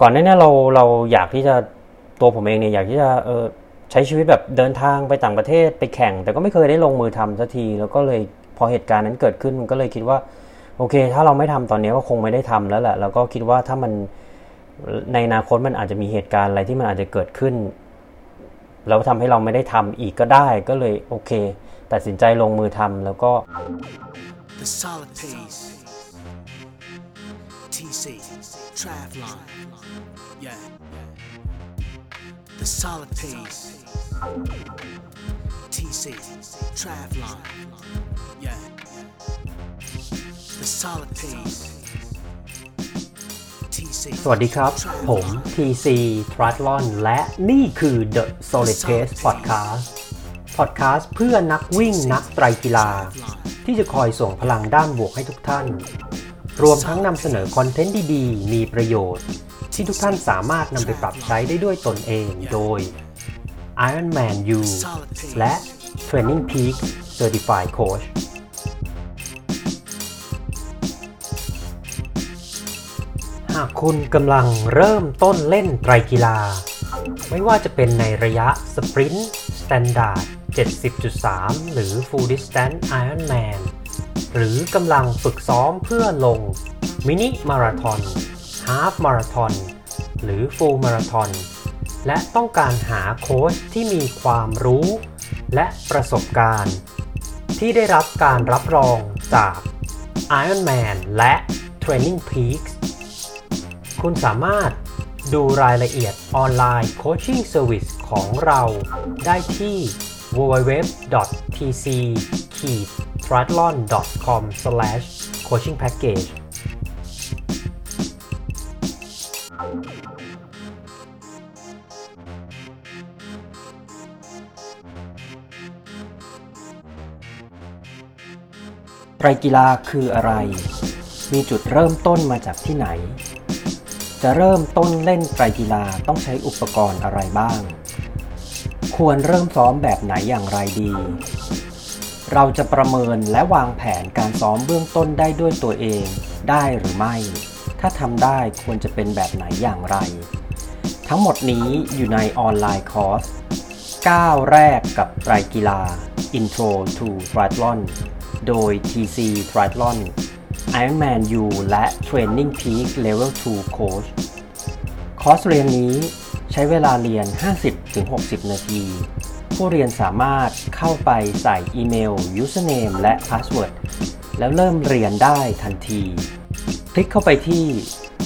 ก่อนหน้านี้เราเราอยากที่จะตัวผมเองเนี่ยอยากที่จะเออใช้ชีวิตแบบเดินทางไปต่างประเทศไปแข่ง แต่ก็ไม่เคยได้ลงมือทำสักที แล้วก็เลยพอเหตุการณ์นั้นเกิดขึ้นก็เลยคิดว่า โอเค ถ้าเราไม่ทำตอนนี้ก็คงไม่ได้ทำแล้วแหละแล้วก็คิดว่าถ้ามันในอนาคตมันอาจจะมีเหตุการณ์อะไรที่มันอาจจะเกิดขึ้นแล้วทำให้เราไม่ได้ทำอีกก็ได้ก็เลยโอเค ตัดสินใจลงมือทำแล้วก็ The solid pace. TC. Travlon. Yeah. The solid pace. TC. Travlon. Yeah. The solid pace. TC. สวัสดีครับ ผม TC Triathlon และนี่คือ The Solid Pace Podcast Podcast เพื่อนักวิ่งนักไตรกีฬา ที่จะคอยส่งพลังด้านบวกให้ทุกท่าน รวมทั้งนำเสนอคอนเทนต์ดีๆ มีประโยชน์ ที่ทุกท่านสามารถนำไปปรับใช้ได้ด้วยตนเองโดย Ironman U และ Training Peak Certified Coach หากคุณกำลังเริ่มต้นเล่นไตรกีฬา ไม่ว่าจะเป็นในระยะSprint Standard 70.3 หรือ Full Distance Ironman หรือกำลังฝึกซ้อมเพื่อลงมินิมาราทอนฮาฟมาราทอนหรือ Full มาราทอนและต้องการหาโค้ชที่มีความรู้ และประสบการณ์ ที่ได้รับการรับรองจาก Ironman และ Training Peaks คุณสามารถดูรายละเอียด online coaching service ของเราได้ที่ www.tctriathlon.com/coachingpackage ไตรกีฬาคืออะไร มีจุดเริ่มต้นมาจากที่ไหน จะเริ่มต้นเล่นไตรกีฬาต้องใช้อุปกรณ์อะไรบ้าง ควรเริ่มซ้อมแบบไหนอย่างไรดี เราจะประเมินและวางแผนการซ้อมเบื้องต้นได้ด้วยตัวเองได้หรือไม่ ถ้าทำได้ควรจะเป็นแบบไหนอย่างไร ทั้งหมดนี้อยู่ในออนไลน์คอร์ส9 แรกกับไตรกีฬา Intro to Triathlon โดย TC Triathlon Ironman U และ Training Peak Level 2 Coach คอร์สเรียนนี้ใช้เวลาเรียน 50-60 นาที ผู้เรียนสามารถเข้าไปใส่อีเมล username และ password แล้วเริ่มเรียนได้ทันที คลิกเข้าไปที่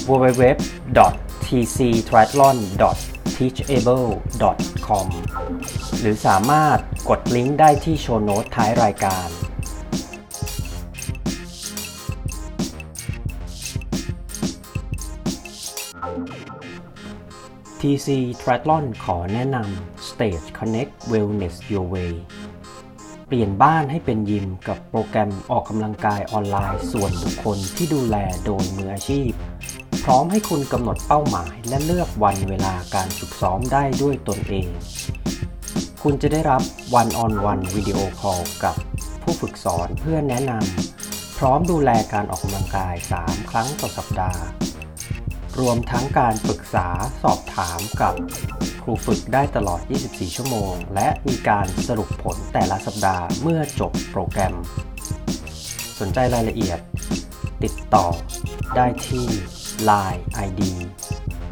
www.tctriathlon.teachable.com หรือสามารถกดลิงก์ได้ที่โชว์โน้ตท้ายรายการ TC Triathlon ขอแนะนำ Stage Connect Wellness Your Way เปลี่ยนบ้านให้เป็นยิมกับโปรแกรมออกกำลังกายออนไลน์ส่วนบุคคลที่ดูแลโดยมืออาชีพ พร้อมให้คุณกำหนดเป้าหมายและเลือกวันเวลาการฝึกซ้อมได้ด้วยตนเอง คุณจะได้รับวันออนวันวิดีโอคอลกับผู้ฝึกสอนเพื่อแนะนำพร้อมดูแลการออกกำลังกาย 3 ครั้งต่อสัปดาห์รวมทั้งการปรึกษาสอบถามกับ ครูฝึกได้ตลอด 24 ชั่วโมง และมีการสรุปผลแต่ละสัปดาห์เมื่อจบโปรแกรม สนใจรายละเอียด ติดต่อได้ที่ Line ID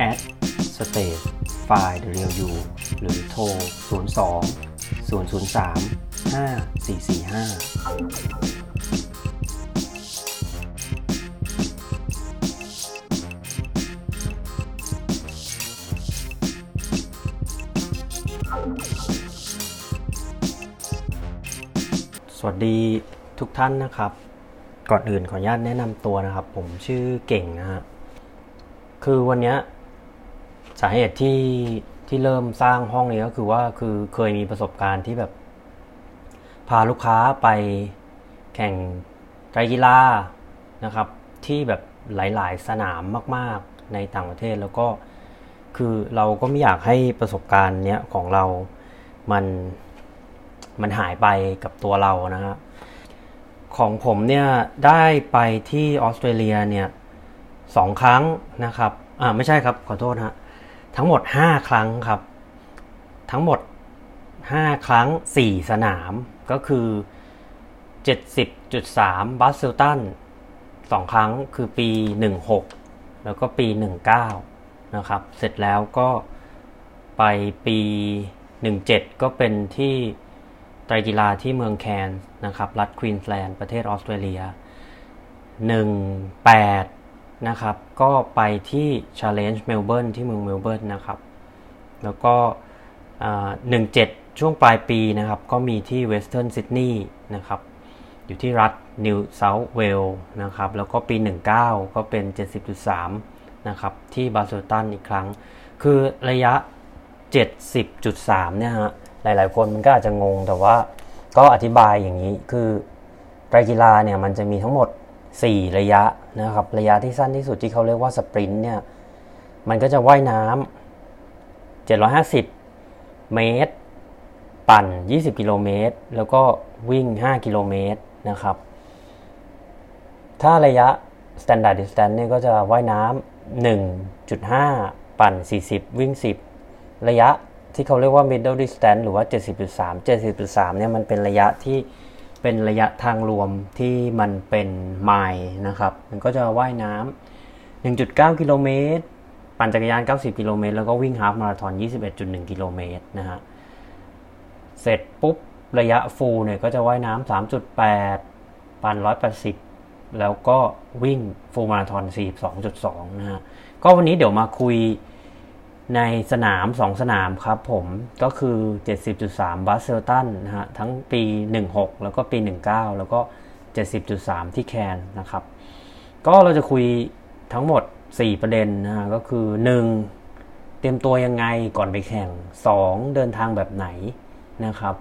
at stage file the real you หรือโทร 02 003 5445 วัสดีทุกท่านนะครับ ก่อนอื่นขออนุญาตแนะนำตัวนะครับ ผมชื่อเก่งนะฮะคือวันนี้สาเหตุที่ที่เริ่มสร้างห้องนี้ก็คือว่าคือเคยมีประสบการณ์ที่แบบ พาลูกค้าไปแข่งไตรกีฬานะครับ ที่แบบหลาย ๆ สนามมาก ๆ ในต่างประเทศแล้วก็คือเราก็ไม่อยากให้ประสบการณ์เนี้ยของเรามัน มันหายไปกับตัวเรานะฮะของผมเนี่ยได้ไปที่ออสเตรเลียเนี่ยสองครั้งนะครับอ่าไม่ใช่ครับขอโทษฮะทั้งหมด 5 ครั้งครับ ทั้งหมด 5 ครั้ง 4 สนามก็คือ 70.3 บัสเซลตัน2 ครั้งคือปี 16 แล้วก็ปี 19 นะครับ เสร็จแล้วก็ไปปี 17 ก็เป็นที่ ไตรกีฬาที่เมืองแคนส์นะครับ รัฐควีนส์แลนด์ประเทศออสเตรเลีย 18 นะครับ ก็ไปที่ Challenge Melbourne ที่เมืองเมลเบิร์นนะครับ แล้วก็หนึ่งเจ็ดช่วงปลายปีนะครับ ก็มีที่เวสเทิร์นซิดนีย์นะครับ อยู่ที่รัฐนิวเซาท์เวลส์นะครับ แล้วก็ปี 19 ก็เป็น 70.3 นะครับ ที่บัสเซลตันอีกครั้ง คือระยะ 70.3 เนี่ยฮะ หลาย ๆ คนมันก็อาจจะงงแต่ว่าก็อธิบายอย่างนี้คือไตรกีฬาเนี่ยมันจะมีทั้งหมด 4 ระยะนะครับ ระยะที่สั้นที่สุดที่เขาเรียกว่าสปรินต์เนี่ยมันก็จะว่ายน้ำ750 เมตร ปั่น 20 กิโลเมตร แล้วก็วิ่ง 5 กิโลเมตรนะครับ ถ้าระยะ standard distance เนี่ยก็จะว่ายน้ำ1.5 ปั่น 40 วิ่ง 10 ระยะ ที่เขาเรียกว่า middle distance หรือว่า 70.3 70.3เนี่ยมันเป็นระยะที่เป็นระยะทางรวมที่มันเป็นไมล์นะครับ มันก็จะว่ายน้ำ1.9 กิโลเมตร ปั่นจักรยาน 90 กิโลเมตร แล้วก็วิ่งฮาล์ฟมาราธอน 21.1 กิโลเมตรนะฮะ เสร็จปุ๊บระยะฟูลเนี่ยก็จะว่ายน้ำ3.8 ปั่น 180 แล้วก็วิ่งฟูลมาราธอน 42.2 นะฮะ ก็วันนี้เดี๋ยวมาคุย ในสนาม 2 สนามครับผมก็คือ 70.3บัสเซลตันนะฮะทั้งปี 16 แล้วก็ปี 19 แล้วก็ 70.3 ที่แคนนะครับ ก็เราจะคุยทั้งหมด 4 ประเด็นนะฮะก็คือ 1. เตรียมตัวยังไงก่อนไปแข่ง 2. เดินทางแบบไหนนะครับ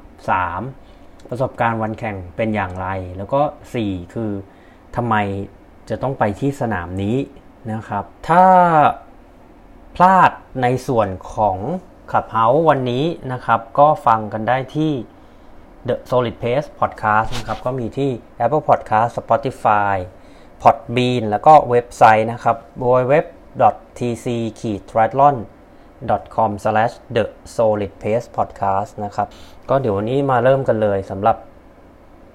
3. ประสบการณ์วันแข่งเป็นอย่างไร แล้วก็ 4 คือทำไมจะต้องไปที่สนามนี้นะครับ ถ้า พลาดในส่วนของขับเฮาวันนี้นะครับ ก็ฟังกันได้ที่ The Solid Pace Podcast นะครับ ก็มีที่ Apple Podcast Spotify Podbean แล้วก็เว็บไซต์นะครับ www.tc-triathlon com/the solid pace podcast นะครับ ก็เดี๋ยววันนี้มาเริ่มกันเลยสำหรับ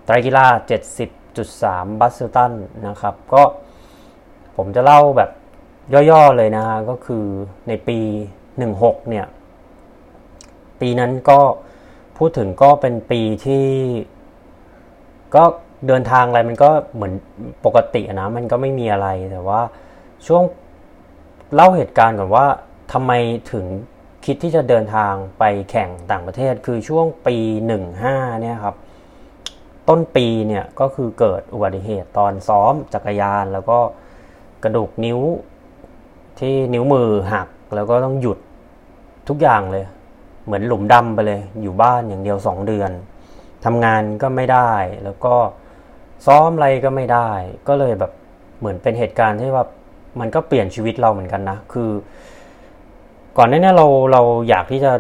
ไตรกีฬา 70.3 บัสเซลตันนะครับ ก็ผมจะเล่าแบบ ย่อๆเลยนะฮะก็คือในปี 16 เนี่ย ปีนั้นก็พูดถึงก็เป็นปีที่ ก็เดินทางอะไรมันก็เหมือนปกตินะ มันก็ไม่มีอะไรแต่ว่าช่วงเล่าเหตุการณ์ก่อนว่าทำไมถึงคิดที่จะเดินทางไปแข่งต่างประเทศคือช่วงปี 15 เนี่ยครับ ต้นปีเนี่ยก็คือเกิดอุบัติเหตุตอนซ้อมจักรยานแล้วก็กระดูกนิ้ว ที่นิ้วมือหักแล้วก็ต้องหยุดทุกอย่างเลย เหมือนหลุมดำไปเลย อยู่บ้านอย่างเดียวสองเดือนทำงานก็ไม่ได้แล้วก็ซ้อมอะไรก็ไม่ได้ ก็เลยแบบเหมือนเป็นเหตุการณ์ที่ว่ามันก็เปลี่ยนชีวิตเราเหมือนกันนะ คือ ก่อนหน้านี้เราเราอยากที่จะ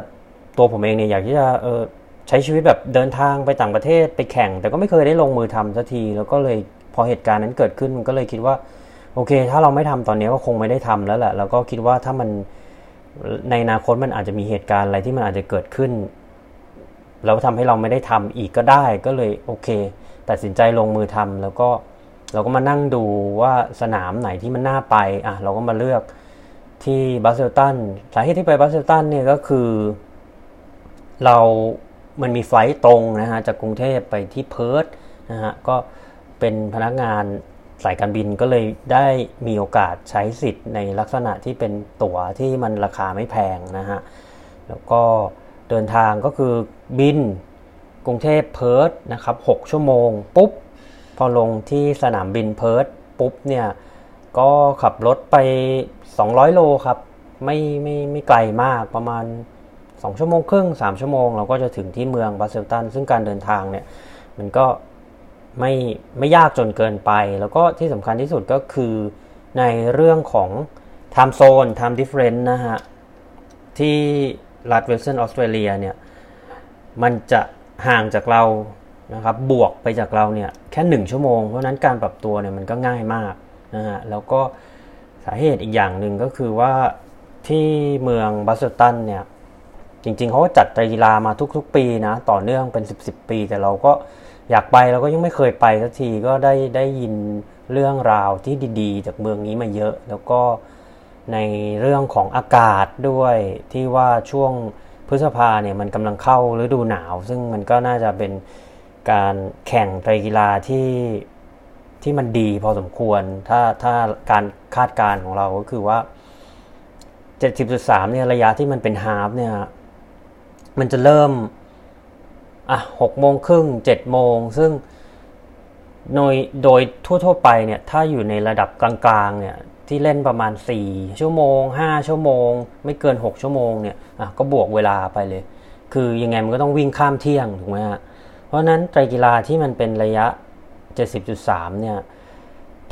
ตัวผมเองเนี่ยอยากที่จะเออใช้ชีวิตแบบเดินทางไปต่างประเทศไปแข่ง แต่ก็ไม่เคยได้ลงมือทำสักที แล้วก็เลยพอเหตุการณ์นั้นเกิดขึ้นมันก็เลยคิดว่า โอเค ถ้าเราไม่ทำตอนนี้ก็คงไม่ได้ทำแล้วแหละแล้วก็คิดว่าถ้ามันในอนาคตมันอาจจะมีเหตุการณ์อะไรที่มันอาจจะเกิดขึ้น แล้วทำให้เราไม่ได้ทำอีกก็ได้ก็เลยโอเคตัดสินใจลงมือทำแล้วก็เราก็มานั่งดูว่าสนามไหนที่มันน่าไปอะเราก็มาเลือกที่บัสเซลตันสาเหตุที่ไปบัสเซลตันเนี่ยก็คือ เรา มันมี flight ตรงนะฮะจากกรุงเทพไปที่เพิร์ธนะฮะก็เป็นพนักงาน สายการบินก็เลยได้มีโอกาสใช้สิทธิ์ในลักษณะที่เป็นตั๋วที่มันราคาไม่แพงนะฮะ แล้วก็เดินทางก็คือบินกรุงเทพเพิร์ดนะครับ 6 ชั่วโมง ปุ๊บ พอลงที่สนามบินเพิร์ดปุ๊บเนี่ย ก็ขับรถไป 200 โลครับ ไม่ไม่ไม่ไกลมากประมาณ 2 ชั่วโมงครึ่ง 3 ชั่วโมง เราก็จะถึงที่เมืองบาเซลตัน ซึ่งการเดินทางเนี่ย มันก็ ไม่ไม่ยากจนเกินไป แล้วก็ที่สำคัญที่สุดก็คือในเรื่องของ time zone time difference นะฮะ ที่รัฐเวสเทิร์นออสเตรเลียเนี่ย มันจะห่างจากเรานะครับบวกไปจากเราเนี่ย แค่หนึ่งชั่วโมง เพราะนั้นการปรับตัวเนี่ยมันก็ง่ายมากนะฮะ แล้วก็สาเหตุอีกอย่างหนึ่งก็คือว่าที่เมืองบัสตันเนี่ย จริงๆเขาก็จัดไตรกีฬามาทุกๆ ปีนะ ต่อเนื่องเป็น 10บปี แต่เราก็ อยากไปเราก็ยังไม่เคยไปสักทีก็ได้ได้ยินเรื่องราวที่ดีๆ จากเมืองนี้มาเยอะ แล้วก็ในเรื่องของอากาศด้วยที่ว่าช่วงพฤษภาเนี่ยมันกำลังเข้าฤดูหนาว ซึ่งมันก็น่าจะเป็นการแข่งไตรกีฬาที่ที่มันดีพอสมควร ถ้าถ้าการคาดการณ์ของเราก็คือว่า 70.3เนี่ยระยะที่มันเป็นฮาฟเนี่ยมันจะเริ่ม อะหกโมงครึ่งเจ็ดโมงซึ่งโดยโดยทั่วๆไปเนี่ยถ้าอยู่ในระดับกลางๆเนี่ยที่เล่นประมาณ 4 ชั่วโมง 5 ชั่วโมง ไม่เกิน 6 ชั่วโมงเนี่ยอะก็บวกเวลาไปเลย คือยังไงมันก็ต้องวิ่งข้ามเที่ยงถูกไหมฮะเพราะนั้นไตรกีฬาที่มันเป็นระยะ 70.3เนี่ย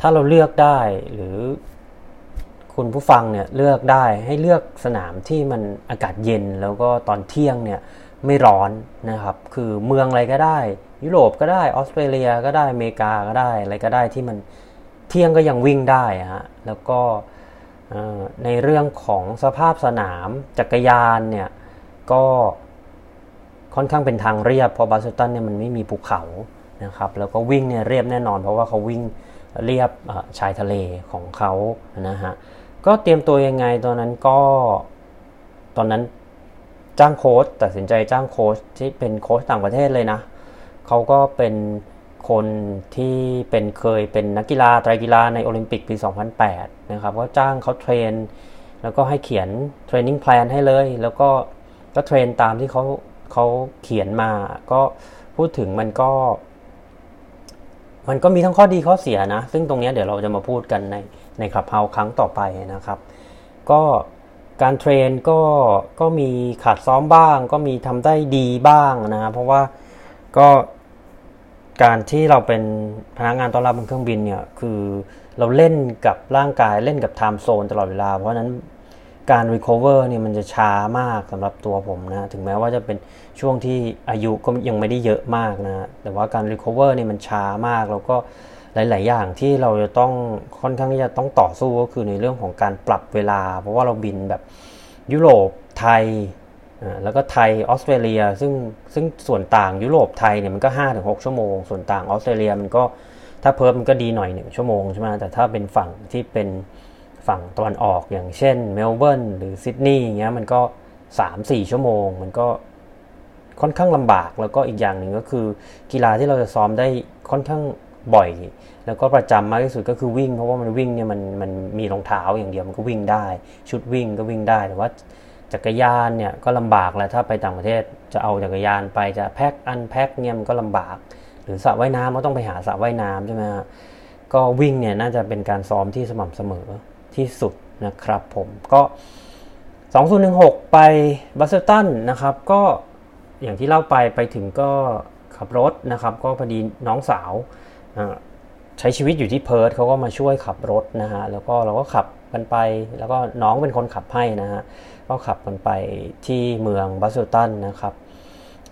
ถ้าเราเลือกได้หรือคุณผู้ฟังเนี่ยเลือกได้ให้เลือกสนามที่มันอากาศเย็นแล้วก็ตอนเที่ยงเนี่ย ไม่ร้อนนะครับ คือเมืองอะไรก็ได้ ยุโรปก็ได้ออสเตรเลียก็ได้อเมริกาก็ได้อะไรก็ได้ที่มันเที่ยงก็ยังวิ่งได้ฮะแล้วก็ในเรื่องของสภาพสนามจักรยานเนี่ยก็ค่อนข้างเป็นทางเรียบ เพราะบาสตันเนี่ยมันไม่มีภูเขานะครับ แล้วก็วิ่งเนี่ยเรียบแน่นอน เพราะว่าเขาวิ่งเรียบชายทะเลของเขานะฮะก็เตรียมตัวยังไงตอนนั้นก็ตอนนั้น จ้างโค้ชตัดสินใจจ้างโค้ชที่เป็นโค้ชต่างประเทศเลยนะเขาก็เป็นคนที่เป็นเคยเป็นนักกีฬาไตรกีฬาในโอลิมปิกปี 2008 นะครับก็จ้างเขา train แล้วก็ให้เขียน training plan ให้เลย แล้วก็ก็ train ตามที่เขาเขาเขียนมา ก็พูดถึงมันก็ มันก็มีทั้งข้อดีข้อเสียนะ ซึ่งตรงนี้เดี๋ยวเราจะมาพูดกันในใน Clubhouse ครั้งต่อไปนะครับ ก็ การ train ก็ก็มีขาดซ้อมบ้าง ก็มีทำได้ดีบ้างนะเพราะว่าก็การที่เราเป็นพนักงานต้อนรับบนเครื่องบินเนี่ยคือเราเล่นกับร่างกายเล่นกับ time zone ตลอดเวลา เพราะนั้นการ recover เนี่ยมันจะช้ามากสำหรับตัวผมนะถึงแม้ว่าจะเป็นช่วงที่อายุก็ยังไม่ได้เยอะมากนะแต่ว่าการ recover เนี่ยมันช้ามากแล้วก็ หลาย ๆ อย่างที่เราจะต้องค่อนข้างที่จะต้องต่อสู้ก็คือในเรื่องของการปรับเวลา เพราะว่าเราบินแบบยุโรปไทยแล้วก็ไทยออสเตรเลีย ซึ่งซึ่งส่วนต่างยุโรปไทยเนี่ยมันก็5กชั่วโมง ส่วนต่างออสเตรเลียมันก็ถ้าเพิ่มมันก็ดีหน่อยหนึ่งชั่วโมงใช่ไหมแต่ถ้าเป็นฝั่งที่เป็นฝั่งตะวันออกอย่างเช่นเมลเบิร์นหรือซิดนีย์เงี้ยมันก็ 3-4 ชั่วโมง มันก็ค่อนข้างลำบากแล้วก็อีกอย่างหนึ่งก็คือกีฬาที่เราจะซ้อมได้ค่อนข้าง บ่อย แล้วก็ประจำมากที่สุดก็คือวิ่ง เพราะว่ามันวิ่งเนี่ยมันมันมีรองเท้าอย่างเดียวมันก็วิ่งได้ ชุดวิ่งก็วิ่งได้แต่ว่าจักรยานเนี่ยก็ลำบากแล้วถ้าไปต่างประเทศจะเอาจักรยานไปจะแพ็คอันแพ็คเนี่ยมันก็ลำบาก หรือสระว่ายน้ำก็ต้องไปหาสระว่ายน้ำใช่ไหมก็วิ่งเนี่ยน่าจะเป็นการซ้อมที่สม่ำเสมอที่สุดนะครับผมก็ 2016 ไปบัสเซลตันนะครับก็อย่างที่เล่าไปไปถึงก็ขับรถนะครับ ก็พอดีน้องสาว ใช้ชีวิตอยู่ที่เพิร์ธเขาก็มาช่วยขับรถนะฮะแล้วก็เราก็ขับกันไป แล้วก็น้องเป็นคนขับให้นะฮะก็ขับกันไปที่เมืองบัสเซลตันนะครับ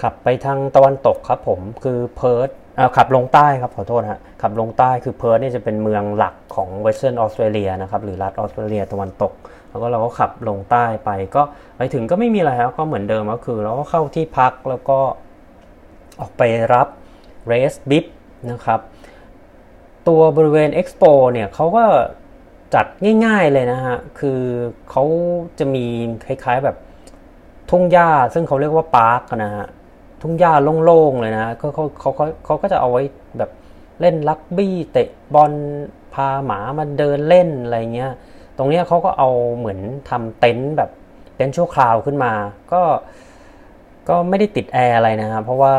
ขับไปทางตะวันตกครับผมคือเพิร์ธขับลงใต้ครับขอโทษฮะขับลงใต้คือเพิร์ธนี่จะเป็นเมืองหลักของเวสเทิร์นออสเตรเลียนะครับหรือรัฐออสเตรเลียตะวันตก แล้วก็เราก็ขับลงใต้ไปก็ไปถึงก็ไม่มีอะไรครับก็เหมือนเดิมก็คือเราก็เข้าที่พักแล้วก็ออกไปรับเรสบิฟนะครับ ตัวบริเวณเอ็กซ์โปเนี่ยเขาก็จัดง่ายๆเลยนะฮะ คือเขาจะมีคล้ายๆแบบทุ่งหญ้า ซึ่งเขาเรียกว่าปาร์คนะฮะ ทุ่งหญ้าโล่งๆเลยนะเขาเขาเขาเขาก็จะเอาไว้แบบเล่นลักบี้เตะบอลพาหมามาเดินเล่นอะไรเงี้ย ตรงนี้เขาก็เอาเหมือนทำเต็นท์แบบเต็นท์ชั่วคราวขึ้นมา ก็ก็ไม่ได้ติดแอร์อะไรนะครับเพราะว่า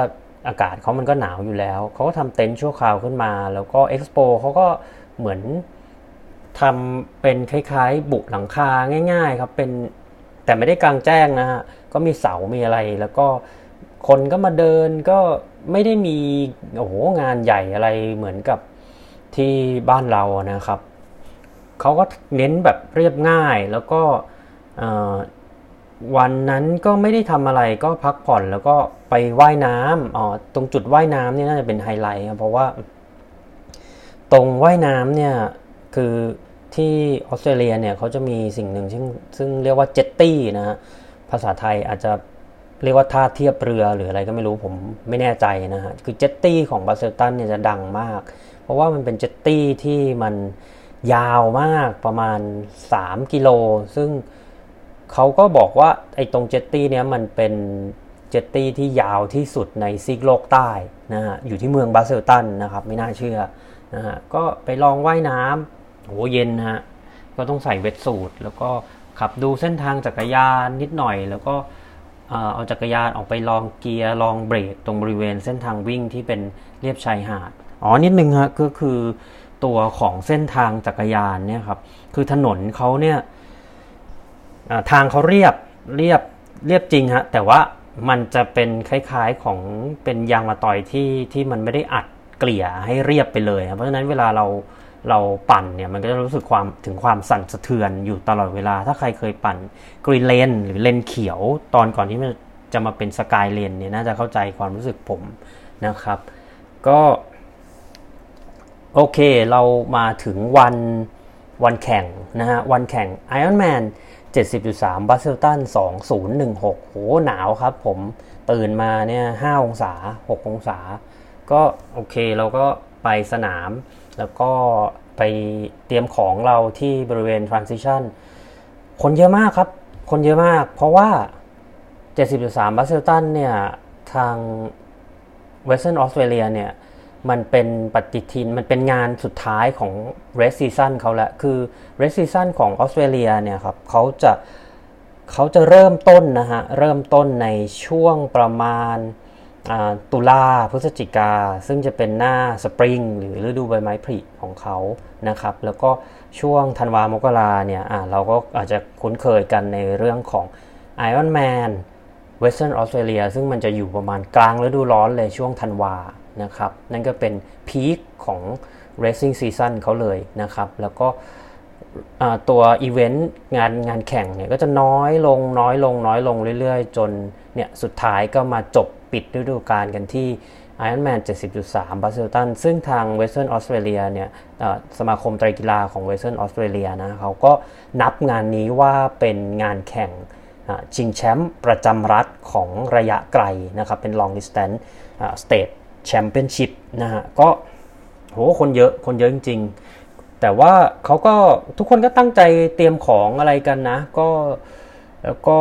อากาศเขามันก็หนาวอยู่แล้ว เขาก็ทำเต็นท์ชั่วคราวขึ้นมา แล้วก็เอ็กซ์โปเขาก็เหมือนทำเป็นคล้ายๆ บุหลังคาง่าย ๆ ครับเป็นแต่ไม่ได้กลางแจ้งนะฮะก็มีเสา มีอะไรแล้วก็คนก็มาเดินก็ไม่ได้มีโอ้โหงานใหญ่อะไรเหมือนกับที่บ้านเรานะครับ เขาก็เน้นแบบเรียบง่ายแล้วก็ วันนั้นก็ไม่ได้ทำอะไรก็พักผ่อนแล้วก็ไปว่ายน้ำอ๋อตรงจุดว่ายน้ำนี่น่าจะเป็นไฮไลท์ครับเพราะว่า ตรงว่ายน้ำเนี่ยคือที่ออสเตรเลียเนี่ยเขาจะมีสิ่งหนึ่งซึ่งซึ่งเรียกว่าเจ็ตตี้นะฮะภาษาไทยอาจจะเรียกว่าท่าเทียบเรือหรืออะไรก็ไม่รู้ผมไม่แน่ใจนะฮะคือ jetty ของ Busselton เนี่ยจะดังมาก เพราะว่ามันเป็น jetty ที่มันยาวมากประมาณ 3 กิโล ซึ่ง เขาก็บอกว่าไอ้ตรง jetty เนี้ยมันเป็น jetty ที่ยาวที่สุดในซีกโลกใต้นะฮะอยู่ที่เมือง Busselton นะครับไม่น่าเชื่อนะฮะก็ไปลองว่ายน้ำโหเย็นฮะก็ต้องใส่เวทสูทแล้วก็ขับดูเส้นทางจักรยานนิดหน่อย แล้วก็เอาจักรยานออกไปลองเกียร์ลองเบรกตรงบริเวณเส้นทางวิ่งที่เป็นเรียบชายหาดอ๋อนิดนึงฮะก็คือตัวของเส้นทางจักรยานเนี่ยครับคือถนนเขาเนี่ย ทางเขาเรียบเรียบเรียบจริงฮะแต่ว่ามันจะเป็นคล้ายๆของเป็นยางมะตอยที่ที่มันไม่ได้อัดเกลี่ยให้เรียบไปเลยเพราะฉะนั้นเวลาเราเราปั่นเนี่ยมันก็จะรู้สึกความถึงความสั่นสะเทือนอยู่ตลอดเวลา ถ้าใครเคยปั่น green lane หรือเลนเขียว ตอนก่อนที่มันจะมาเป็น Sky Lane เนี่ยน่าจะเข้าใจความรู้สึกผมนะครับ ก็โอเคเรามาถึงวันวันแข่งนะฮะวันแข่ง Ironman 70.3 Busselton 2016โหหนาวครับผมตื่นมาเนี่ย5องศา 6 องศา ก็โอเคเราก็ไปสนาม แล้วก็ไปเตรียมของเราที่บริเวณ transition คนเยอะมากครับ คนเยอะมาก เพราะว่า 70.3บัสเซลตันเนี่ย ทาง Western Australia เนี่ย มันเป็นปฏิทินมันเป็นงานสุดท้ายของ Race Season เขาแหละคือ Race Season ของออสเตรเลียเนี่ยครับเขาจะเขาจะเริ่มต้นนะฮะ เริ่มต้นในช่วงประมาณตุลาพฤศจิกา ซึ่งจะเป็นหน้าสปริงหรือฤดูใบไม้ผลิของเขานะครับ แล้วก็ช่วงธันวามกราเนี่ยเราก็อาจจะคุ้นเคยกันในเรื่องของ Iron Man Western Australia ซึ่งมันจะอยู่ประมาณกลางฤดูร้อนเลยช่วงธันวา นะครับ นั่นก็เป็นพีคของ racing season เขาเลยนะครับ แล้วก็ตัวอีเวนต์งานงานแข่งเนี่ยก็จะน้อยลงน้อยลงน้อยลงเรื่อยๆ จนเนี่ยสุดท้ายก็มาจบปิดฤดูกาลกันที่ Ironman 70.3 Busselton ซึ่งทาง Western Australia เนี่ยสมาคมไตรกีฬาของ Western Australia นะเขาก็นับงานนี้ว่าเป็นงานแข่งชิงแชมป์ประจำรัฐของระยะไกลนะครับ เป็น long distance state แชมเปี้ยนชิพนะฮะก็โหคนเยอะคนเยอะจริง ๆ แต่ว่าเขาก็ทุกคนก็ตั้งใจเตรียมของอะไรกันนะ ก็แล้วก็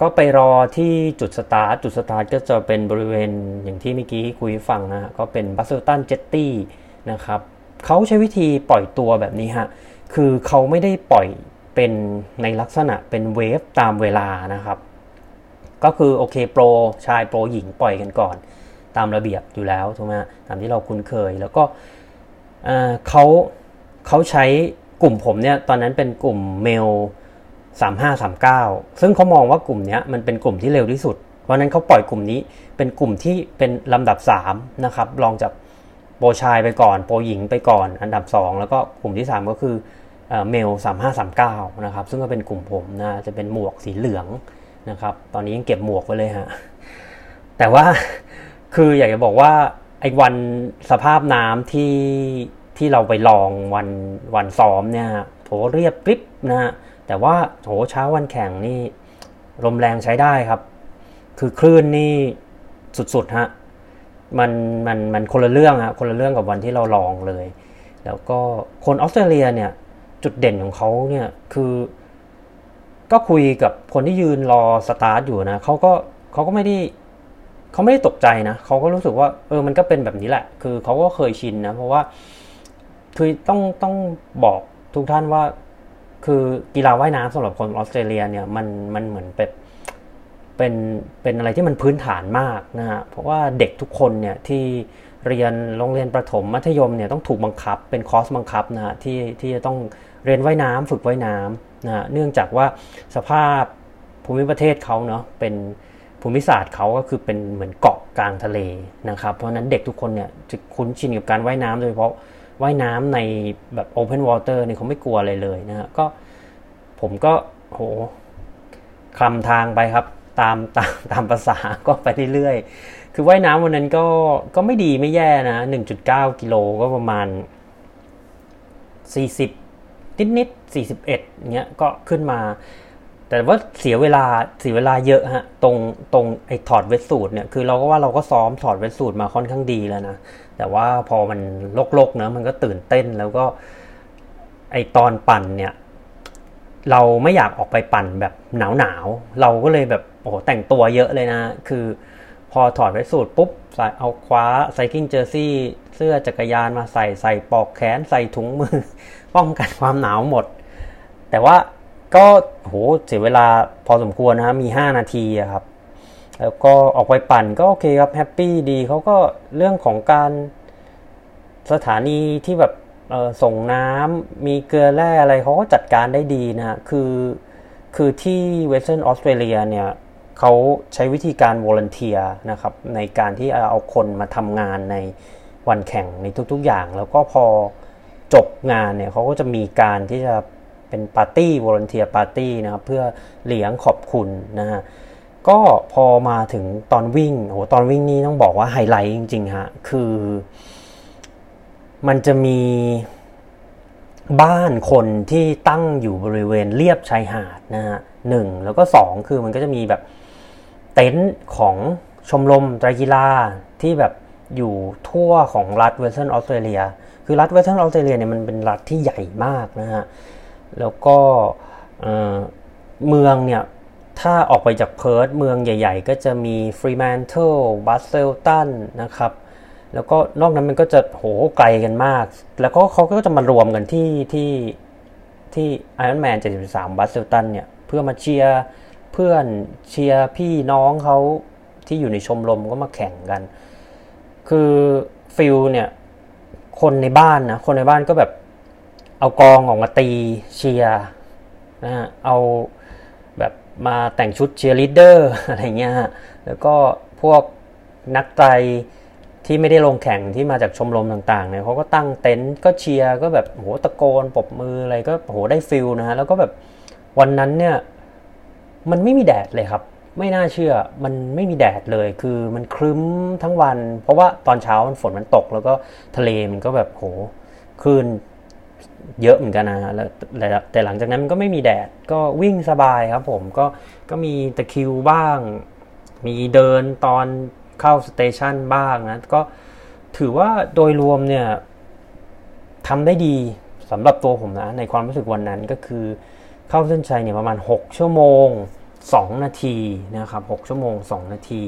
ก็ไปรอที่จุดสตาร์ทจุดสตาร์ทก็จะเป็นบริเวณอย่างที่เมื่อกี้คุยฟังนะก็เป็น Busselton jetty นะครับเขาใช้วิธีปล่อยตัวแบบนี้ฮะคือเขาไม่ได้ปล่อยเป็นในลักษณะเป็น wave ตามเวลานะครับ ก็คือโอเคโปรชายโปรหญิงปล่อยกันก่อน ตามระเบียบอยู่แล้วถูกไหมตามที่เราคุ้นเคย แล้วก็เขาเขาใช้กลุ่มผมเนี่ยตอนนั้นเป็นกลุ่มเมล 3539 ซึ่งเขามองว่ากลุ่มนี้มันเป็นกลุ่มที่เร็วที่สุด เพราะนั้นเขาปล่อยกลุ่มนี้เป็นกลุ่มที่เป็นลำดับ3นะครับรองจากโปรชายไปก่อน โปรหญิงไปก่อน อันดับ 2 แล้วก็กลุ่มที่ 3 ก็คือเมล 3539 นะครับ ซึ่งก็เป็นกลุ่มผมนะจะเป็นหมวกสีเหลืองนะครับ ตอนนี้ยังเก็บหมวกไว้เลยฮะแต่ว่า คืออยากจะบอกว่าไอ้วันสภาพน้ำที่ที่เราไปลองวันวันซ้อมเนี่ยโถเรียบกริบนะฮะแต่ว่าโถเช้าวันแข่งนี่ลมแรงใช้ได้ครับ คือคลื่นนี่สุดๆฮะมันมันมันคนละเรื่องฮะคนละเรื่องกับวันที่เราลองเลย แล้วก็คนออสเตรเลียเนี่ยจุดเด่นของเขาเนี่ยคือก็คุยกับคนที่ยืนรอสตาร์ทอยู่นะเขาก็เขาก็ไม่ได้ เขาไม่ได้ตกใจนะเขาก็รู้สึกว่าเออมันก็เป็นแบบนี้แหละ คือเขาก็เคยชินนะ เพราะว่าคือต้องต้องบอกทุกท่านว่า คือกีฬาว่ายน้ำสำหรับคนออสเตรเลียเนี่ยมันมันเหมือนเป็นเป็นเป็นอะไรที่มันพื้นฐานมากนะฮะเพราะว่าเด็กทุกคนเนี่ยที่เรียนโรงเรียนประถมมัธยมเนี่ยต้องถูกบังคับเป็นคอร์สบังคับนะฮะที่ที่จะต้องเรียนว่ายน้ำฝึกว่ายน้ำนะฮะเนื่องจากว่าสภาพภูมิประเทศเขาเนาะเป็น ภูมิศาสตร์เขาก็คือเป็นเหมือนเกาะกลางทะเลนะครับ เพราะนั้นเด็กทุกคนเนี่ยจะคุ้นชินกับการว่ายน้ำโดยเฉพาะว่ายน้ำในแบบโอเพนวอเตอร์เนี่ยเขาไม่กลัวอะไรเลยนะฮะก็ผมก็โหคลำทางไปครับ ตามตามตามภาษาก็ไปเรื่อยๆ คือว่ายน้ำวันนั้นก็ก็ไม่ดีไม่แย่นะ 1.9 กิโลก็ประมาณ 40 นิดๆ41เงี้ยก็ขึ้นมา แต่ว่าเสียเวลาเสียเวลาเยอะฮะตรงตรงไอ้ถอดเวทสูตรเนี่ยคือเราก็ว่าเราก็ซ้อมถอดเวทสูตรมาค่อนข้างดีแล้วนะแต่ว่าพอมันโลกๆเนะมันก็ตื่นเต้นแล้วก็ไอตอนปั่นเนี่ย เราไม่อยากออกไปปั่นแบบหนาวหนาวเราก็เลยแบบโอ้แต่งตัวเยอะเลยนะ คือพอถอดเวทสูตรปุ๊บใส่เอาคว้าไซคิงเจอร์ซี่เสื้อจักรยานมาใส่ใส่ปลอกแขนใส่ถุงมือ ป้องกันความหนาวหมด แต่ว่า ก็โหเสียเวลาพอสมควรนะมี 5 นาทีครับ แล้วก็ออกไปปั่นก็โอเคครับแฮปปี้ดีเขาก็เรื่องของการสถานีที่แบบส่งน้ำมีเกลือแร่อะไรเขาก็จัดการได้ดีนะ คือคือที่ Western Australia เนี่ยเขาใช้วิธีการ volunteer นะครับ ในการที่เอาคนมาทำงานในวันแข่งในทุกๆอย่าง แล้วก็พอจบงานเนี่ยเขาก็จะมีการที่จะ เป็นปาร์ตี้ volunteer party นะครับเพื่อเลี้ยงขอบคุณนะฮะก็พอมาถึงตอนวิ่งโหตอนวิ่งนี่ต้องบอกว่าไฮไลท์จริงๆฮะคือมันจะมีบ้านคนที่ตั้งอยู่บริเวณเลียบชายหาดนะฮะหนึ่งแล้วก็สองคือมันก็จะมีแบบเต็นท์ของชมรมไตรกีฬาที่แบบอยู่ทั่วของรัฐ Western Australia คือรัฐ Western Australia เนี่ยมันเป็นรัฐที่ใหญ่มากนะฮะ แล้วก็เมืองเนี่ยถ้าออกไปจากเพิร์ธเมืองใหญ่ ๆ ก็จะมี Fremantle Busselton นะครับ แล้วก็นอกนั้นมันก็จะโหไกลกันมาก แล้วก็เขาก็จะมารวมกันที่ที่ที่ Iron Man 73 Busselton เนี่ย เพื่อมาเชียร์เพื่อนเชียร์พี่น้องเขาที่อยู่ในชมรมก็มาแข่งกัน คือ feel เนี่ย คนในบ้านนะ คนในบ้านก็แบบ เอากลองออกมาตีเชียร์นะฮะเอาแบบมาแต่งชุดเชียร์ลีดเดอร์อะไรเงี้ยแล้วก็พวกนักไตรที่ไม่ได้ลงแข่งที่มาจากชมรมต่างๆเนี่ยเขาก็ตั้งเต็นท์ก็เชียร์ก็แบบโหตะโกนปรบมืออะไรก็โหได้ feel นะฮะแล้วก็แบบวันนั้นเนี่ยมันไม่มีแดดเลยครับ ไม่น่าเชื่อมันไม่มีแดดเลยคือมันครึ้มทั้งวัน เพราะว่าตอนเช้ามันฝนมันตก แล้วก็ทะเลมันก็แบบโหคลื่น เยอะเหมือนกันนะแล้วแต่หลังจากนั้นมันก็ไม่มีแดดก็วิ่งสบายครับผมก็ก็มีตะคิวบ้าง มีเดินตอนเข้าสเตชันบ้างนะก็ถือว่าโดยรวมเนี่ยทำได้ดีสำหรับตัวผมนะ ในความรู้สึกวันนั้นก็คือเข้าเส้นชัยเนี่ยประมาณ 6 ชั่วโมง 2 นาทีนะครับ 6 ชั่วโมง 2 นาที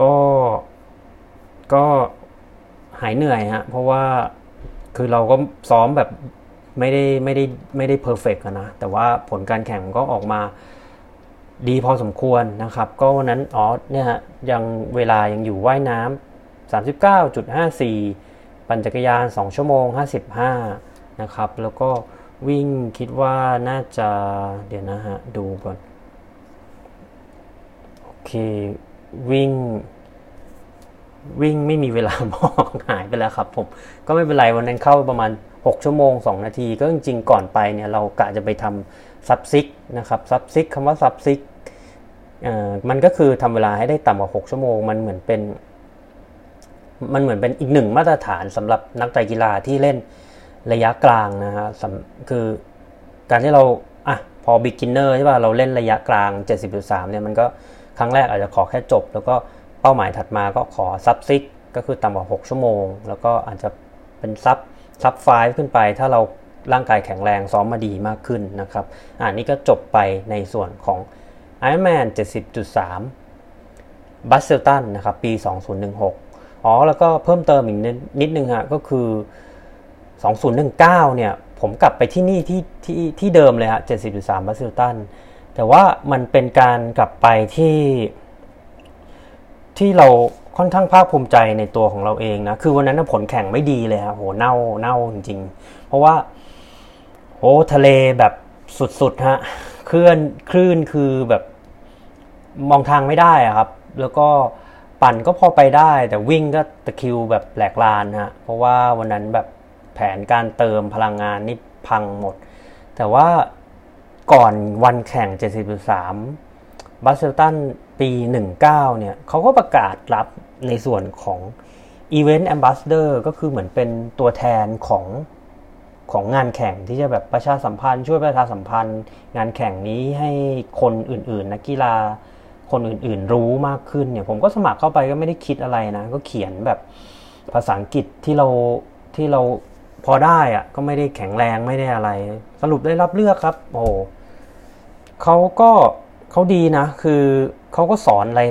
ก็ก็หายเหนื่อยฮะเพราะว่า คือเราก็ซ้อมแบบไม่ได้ไม่ได้ไม่ได้เพอร์เฟกต์นะ แต่ว่าผลการแข่งก็ออกมาดีพอสมควรนะครับ ก็วันนั้นอ๋อเนี่ยฮะยังเวลายังอยู่ว่ายน้ำ39.54 ปั่นจักรยาน 2 ชั่วโมง 55 นะครับ แล้วก็วิ่งคิดว่าน่าจะเดี๋ยวนะฮะ ดูก่อน โอเค วิ่ง วิ่งไม่มีเวลาบอกหายไปแล้วครับ ผมก็ไม่เป็นไรวันนั้นเข้าประมาณ 6 ชั่วโมง 2 นาที ก็จริงๆก่อนไปเนี่ยเรากะจะไปทำ sub six นะครับ sub six คำว่า sub six มันก็คือทำเวลาให้ได้ต่ำกว่า 6 ชั่วโมง มันเหมือนเป็น มันเหมือนเป็นอีกหนึ่งมาตรฐานสำหรับนักไตรกีฬาที่เล่นระยะกลางนะฮะคือการที่เราอะพอ beginner ใช่ป่ะเราเล่นระยะกลาง 70.3เนี่ยมันก็ครั้งแรกอาจจะขอแค่จบ แล้วก็ เป้าหมายถัดมาก็ขอ sub six ก็คือต่ำกว่า 6 ชั่วโมง แล้วก็อาจจะเป็น sub sub five ขึ้นไป ถ้าเราร่างกายแข็งแรงซ้อมมาดีมากขึ้นนะครับอ่านี่ก็จบไปในส่วนของ Ironman 70.3 Busselton นะครับปี 2016 อ๋อ แล้วก็เพิ่มเติมอีกนิดนึงฮะก็คือ 2019 เนี่ยผมกลับไปที่นี่ที่ที่ที่เดิมเลยฮะ 70.3 บัสเซลตัน แต่ว่ามันเป็นการกลับไปที่ ที่เราค่อนข้างภาคภูมิใจในตัวของเราเองนะ คือวันนั้นผลแข่งไม่ดีเลยครับโหเน่าเน่าจริง ๆ เพราะว่าโอ้ทะเลแบบสุดๆฮะคลื่อนคลื่นคือแบบมองทางไม่ได้ครับ แล้วก็ปั่นก็พอไปได้ แต่วิ่งก็ตะคิวแบบแหลกลานฮะเพราะว่าวันนั้นแบบแผนการเติมพลังงานนี่พังหมด แต่ว่าก่อนวันแข่ง 73บัสเซลตัน ปี 19เนี่ยเขาก็ประกาศรับในส่วนของ Event Ambassador ก็คือเหมือนเป็นตัวแทนของของงานแข่งที่จะแบบประชาสัมพันธ์ ช่วยประชาสัมพันธ์ งานแข่งนี้ให้คนอื่นๆนักกีฬาคนอื่นๆรู้มากขึ้นเนี่ยผมก็สมัครเข้าไปก็ไม่ได้คิดอะไรนะ ก็เขียนแบบภาษาอังกฤษที่เราที่เราพอได้อะก็ไม่ได้แข็งแรงไม่ได้อะไร สรุปได้รับเลือกครับ โอ้เขาก็เขาดีนะ คือ เขาก็สอนอะไร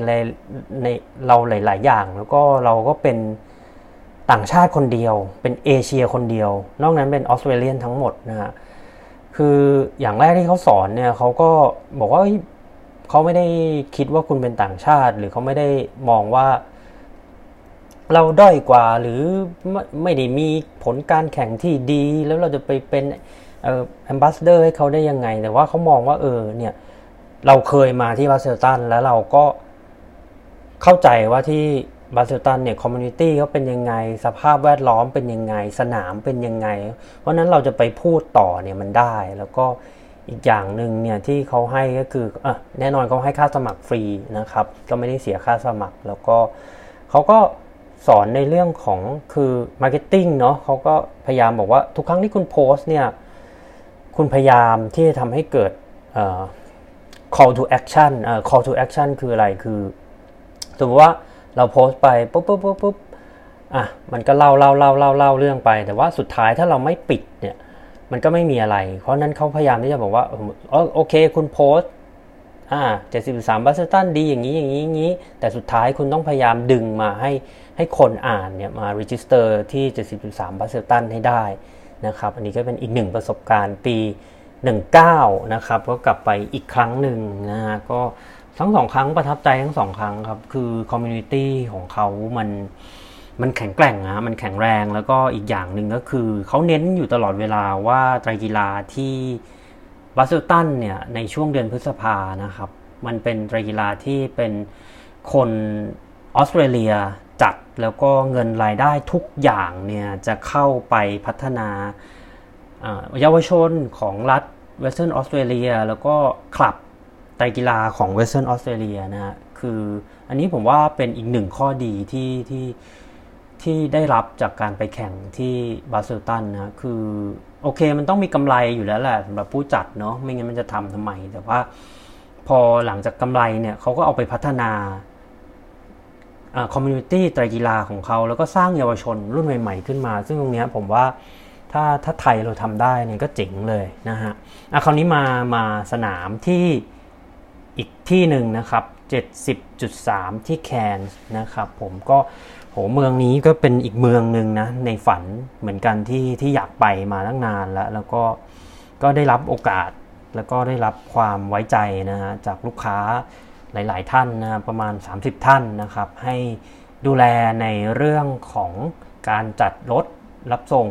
ในเราหลาย ๆ อย่าง แล้วก็เราก็เป็นต่างชาติคนเดียว เป็นเอเชียคนเดียว นอกนั้นเป็นออสเตรเลียนทั้งหมดนะฮะคืออย่างแรกที่เขาสอนเนี่ยเขาก็บอกว่าเขาไม่ได้คิดว่าคุณเป็นต่างชาติ หรือเขาไม่ได้มองว่า เราด้อยกว่าหรือไม่ไม่ได้มีผลการแข่งที่ดี แล้วเราจะไปเป็นเอ่อ ambassador ให้เขาได้ยังไง แต่ว่าเขามองว่าเออเนี่ย เราเคยมาที่ Busselton แล้วเราก็เข้าใจว่าที่ Busselton เนี่ย community เขาเป็นยังไง สภาพแวดล้อมเป็นยังไง สนามเป็นยังไง เพราะนั้นเราจะไปพูดต่อเนี่ยมันได้ แล้วก็อีกอย่างหนึ่งเนี่ยที่เขาให้ก็คืออะแน่นอนเขาให้ค่าสมัครฟรีนะครับ ก็ไม่ได้เสียค่าสมัคร แล้วก็เขาก็สอนในเรื่องของคือ marketing เนาะเขาก็พยายามบอกว่าทุกครั้งที่คุณโพสต์เนี่ย คุณพยายามที่จะทำให้เกิด call to action อ่อ call to action คืออะไรคือสมมติว่าเราโพสต์ไปปุ๊บปุ๊บปุ๊บปุ๊บอะมันก็เล่าเล่าเล่าเล่าเล่าเรื่องไป แต่ว่าสุดท้ายถ้าเราไม่ปิดเนี่ยมันก็ไม่มีอะไร เพราะนั้นเขาพยายามที่จะบอกว่าโอเคคุณโพสต์อ่า70.3 Busselton ดีอย่างนี้อย่างนี้อย่างนี้ แต่สุดท้ายคุณต้องพยายามดึงมาให้ให้คนอ่านเนี่ยมา register ที่70.3 Busselton ให้ได้นะครับ อันนี้ก็เป็นอีกหนึ่งประสบการณ์ปี 19นะครับก็กลับไปอีกครั้งหนึ่งนะฮะก็ทั้งสองครั้งประทับใจทั้งสองครั้งครับ คือ community ของเขามันมันแข็งแกร่งนะมันแข็งแรงแล้วก็อีกอย่างหนึ่งก็คือ เขาเน้นอยู่ตลอดเวลาว่าไตรกีฬาที่ Busselton เนี่ย ในช่วงเดือนพฤษภานะครับ มันเป็นไตรกีฬาที่เป็นคนออสเตรเลียจัดแล้วก็เงินรายได้ทุกอย่างเนี่ย จะเข้าไปพัฒนา เยาวชนของรัฐ Western Australia แล้วก็คลับไตรกีฬาของ Western Australia นะฮะคืออันนี้ผมว่าเป็นอีกหนึ่งข้อดีที่ที่ที่ได้รับจากการไปแข่งที่ Busselton นะคือโอเคมันต้องมีกำไรอยู่แล้วแหละสำหรับผู้จัดเนาะไม่งั้นมันจะทำทำไม แต่ว่าพอหลังจากกำไรเนี่ยเขาก็เอาไปพัฒนา community ไตรกีฬาของเขา แล้วก็สร้างเยาวชนรุ่นใหม่ ๆ ขึ้นมา ซึ่งตรงนี้ผมว่า ถ้าถ้าไทยเราทำได้เนี่ยก็เจ๋งเลยนะฮะอะคราวนี้มามาสนามที่อีกที่หนึ่งนะครับ 70.3 ที่แคนส์นะครับผมก็โหเมืองนี้ก็เป็นอีกเมืองหนึ่งนะในฝันเหมือนกันที่ที่อยากไปมาตั้งนานแล้ว แล้วก็ก็ได้รับโอกาสแล้วก็ได้รับความไว้ใจนะฮะจากลูกค้าหลาย ๆ ท่านนะประมาณ 30 ท่านนะครับ ให้ดูแลในเรื่องของการจัดรถรับส่ง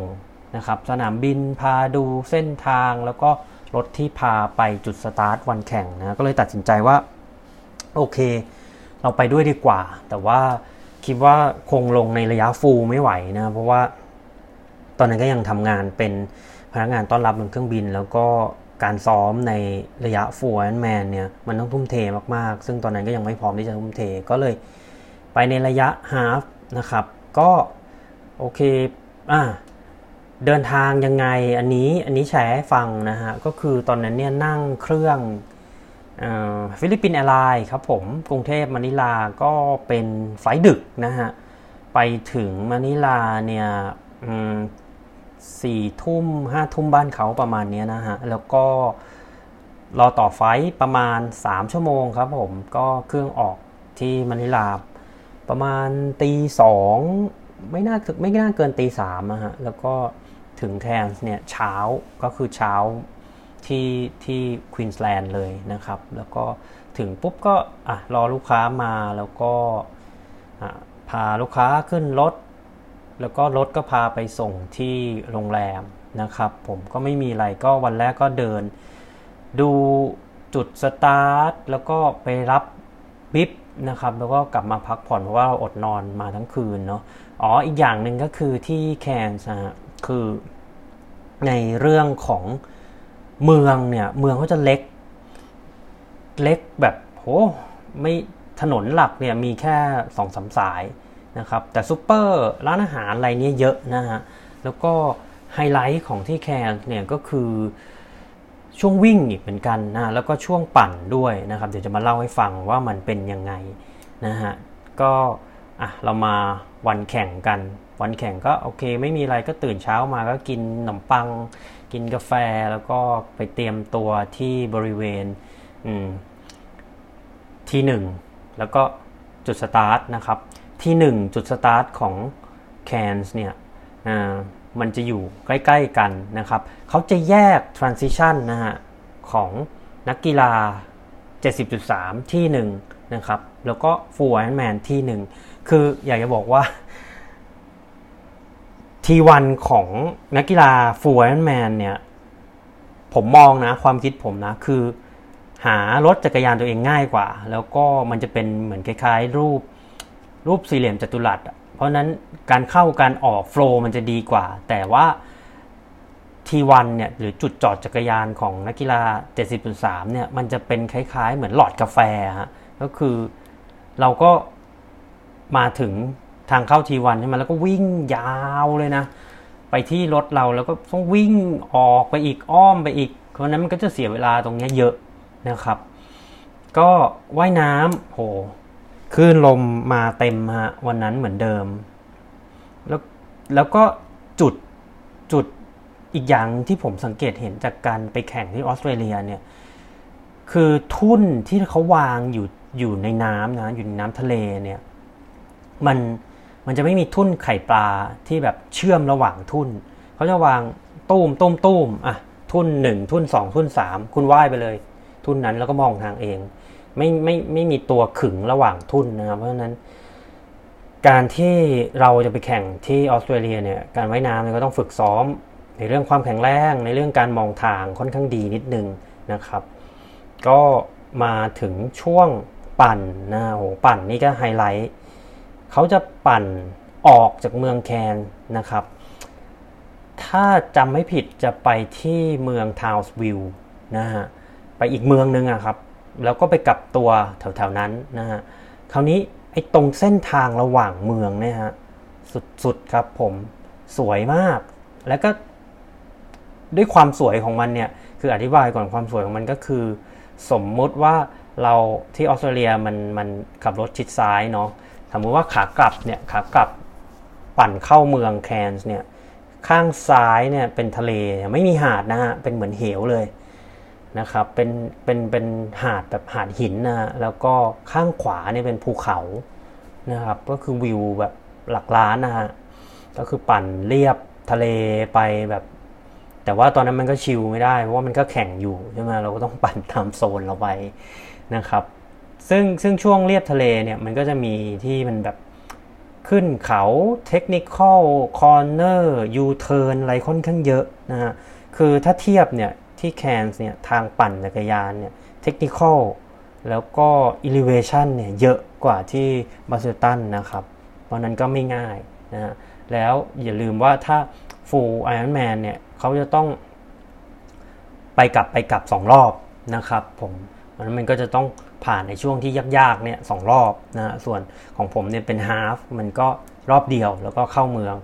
นะครับ สนามบินพาดูเส้นทางแล้วก็รถที่พาไปจุดสตาร์ทวันแข่งนะก็เลยตัดสินใจว่า โอเค เราไปด้วยดีกว่า แต่ว่าคิดว่าคงลงในระยะ full ไม่ไหวนะ เพราะว่าตอนนั้นก็ยังทำงานเป็นพนักงานต้อนรับบนเครื่องบิน แล้วก็การซ้อมในระยะ full Ironman เนี่ยมันต้องทุ่มเทมากๆ ซึ่งตอนนั้นก็ยังไม่พร้อมที่จะทุ่มเทก็เลยไปในระยะ halfนะครับ ก็โอเคอ่า เดินทางยังไงอันนี้อันนี้แชร์ให้ฟังนะฮะ ก็คือตอนนั้นเนี่ยนั่งเครื่อง Philippine Airlines ครับผมกรุงเทพมะนิลาก็เป็นไฟดึกนะฮะ ไปถึงมะนิลาเนี่ยสี่ทุ่มห้าทุ่มบ้านเขาประมาณนี้นะฮะ แล้วก็รอต่อไฟประมาณ 3 ชั่วโมงครับผม ก็เครื่องออกที่มะนิลาประมาณตีสองไม่น่าไม่น่าเกินตีสามอะฮะ แล้วก็ ถึงแทนส์เนี่ยเช้าก็คือเช้าที่ที่ควีนสแลนด์เลยนะครับ แล้วก็ถึงปุ๊บก็อะรอลูกค้ามาแล้วก็พาลูกค้าขึ้นรถ แล้วก็รถก็พาไปส่งที่โรงแรมนะครับ ผมก็ไม่มีอะไรก็วันแรกก็เดิน ดูจุดสตาร์ทแล้วก็ไปรับ bib นะครับ แล้วก็กลับมาพักผ่อนเพราะว่าเราอดนอนมาทั้งคืนเนาะอ๋ออีกอย่างหนึ่งก็คือที่แคนส์นะ คือในเรื่องของเมืองเนี่ย เมืองเขาจะเล็ก เล็กแบบโหไม่ถนนหลักเนี่ยมีแค่สองสามสายนะครับ แต่ซูเปอร์ร้านอาหารอะไรเนี่ยเยอะนะฮะ แล้วก็ไฮไลท์ของที่แคนเนี่ยก็คือช่วงวิ่งอีกเหมือนกันนะแล้วก็ช่วงปั่นด้วยนะครับ เดี๋ยวจะมาเล่าให้ฟังว่ามันเป็นยังไงนะฮะ ก็อะเรามาวันแข่งกัน วันแข่งก็โอเค ไม่มีอะไรก็ตื่นเช้ามาก็กินขนมปัง กินกาแฟแล้วก็ไปเตรียมตัวที่บริเวณ T1แล้วก็จุดสตาร์ทนะครับ T1 จุดสตาร์ทของแคนส์เนี่ยมันจะอยู่ใกล้ ๆ กันนะครับ เขาจะแยก transition นะฮะของนักกีฬา 70.3 ที่หนึ่งนะครับ แล้วก็ full Ironman ที่หนึ่งคืออยากจะบอกว่า T1ของนักกีฬา full Ironman เนี่ย ผมมองนะความคิดผมนะ คือหารถจักรยานตัวเองง่ายกว่า แล้วก็มันจะเป็นเหมือนคล้ายๆ รูปรูปสี่เหลี่ยมจัตุรัสเพราะนั้นการเข้าการออกโฟล์มันจะดีกว่า แต่ว่าทีวันเนี่ยหรือจุดจอดจักรยานของนักกีฬา 70.3 เนี่ยมันจะเป็นคล้ายๆ เหมือนหลอดกาแฟฮะก็คือเราก็มาถึง ทางเข้าทีวันใช่ไหมแล้วก็วิ่งยาวเลยนะ ไปที่รถเราแล้วก็ต้องวิ่งออกไปอีกอ้อมไปอีก เพราะนั้นมันก็จะเสียเวลาตรงนี้เยอะนะครับ ก็ว่ายน้ำโหคลื่นลมมาเต็มฮะวันนั้นเหมือนเดิม แล้วแล้วก็จุดจุดอีกอย่างที่ผมสังเกตเห็นจากการไปแข่งที่ออสเตรเลียเนี่ยคือทุ่นที่เขาวางอยู่อยู่ในน้ำนะอยู่ในน้ำทะเลเนี่ยมัน มันจะไม่มีทุ่นไข่ปลาที่แบบเชื่อมระหว่างทุ่นเขาจะวางตุ้มตุ้มตุ้มอะทุ่นหนึ่งทุ่นสองทุ่นสามคุณว่ายไปเลย ทุ่นนั้นแล้วก็มองทางเอง ไม่ไม่ไม่มีตัวขึงระหว่างทุ่นนะครับเพราะฉะนั้น การที่เราจะไปแข่งที่ออสเตรเลียเนี่ยการว่ายน้ำเนี่ยก็ต้องฝึกซ้อม ในเรื่องความแข็งแรงในเรื่องการมองทางค่อนข้างดีนิดนึงนะครับ ก็มาถึงช่วงปั่นนะโหปั่นนี่ก็ไฮไลท์ เขาจะปั่นออกจากเมืองแคนนะครับ ถ้าจำไม่ผิดจะไปที่เมืองทาวส์วิลนะฮะไปอีกเมืองนึงอะครับ แล้วก็ไปกลับตัวแถวๆนั้นนะฮะคราวนี้ไอ้ตรงเส้นทางระหว่างเมืองเนี่ยฮะสุดๆครับผมสวยมาก แล้วก็ด้วยความสวยของมันเนี่ย คืออธิบายก่อนความสวยของมันก็คือ สมมุติว่าเราที่ออสเตรเลียมันมันขับรถชิดซ้ายเนาะ สมมติว่าขากลับเนี่ยขากลับปั่นเข้าเมืองแคนส์เนี่ยข้างซ้ายเนี่ยเป็นทะเลไม่มีหาดนะฮะเป็นเหมือนเหวเลยนะครับเป็นเป็นเป็นหาดแบบหาดหินนะแล้วก็ข้างขวาเนี่ยเป็นภูเขานะครับก็คือวิวแบบหลักล้านนะฮะก็คือปั่นเรียบทะเลไปแบบ แต่ว่าตอนนั้นมันก็ chill ไม่ได้ เพราะว่ามันก็แข่งอยู่ใช่ไหมเราก็ต้องปั่นตามโซนเราไปนะครับ ซึ่งซึ่งช่วงเลียบทะเลเนี่ยมันก็จะมีที่มันแบบขึ้นเขา technical corner U-turn อะไรค่อนข้างเยอะนะฮะคือถ้าเทียบเนี่ยที่แคนส์เนี่ยทางปั่นจักรยานเนี่ย technical แล้วก็อิเลเวชันเนี่ยเยอะกว่าที่ Busselton นะครับ เพราะนั้นก็ไม่ง่ายนะฮะแล้วอย่าลืมว่าถ้า Full Ironman เนี่ยเขาจะต้องไปกลับไปกลับ 2 รอบนะครับผมเพราะนั้นมันก็จะต้อง ผ่านในช่วงที่ยากๆเนี่ยสองรอบนะส่วนของผมเนี่ยเป็นฮาฟมันก็รอบเดียวแล้วก็เข้าเมือง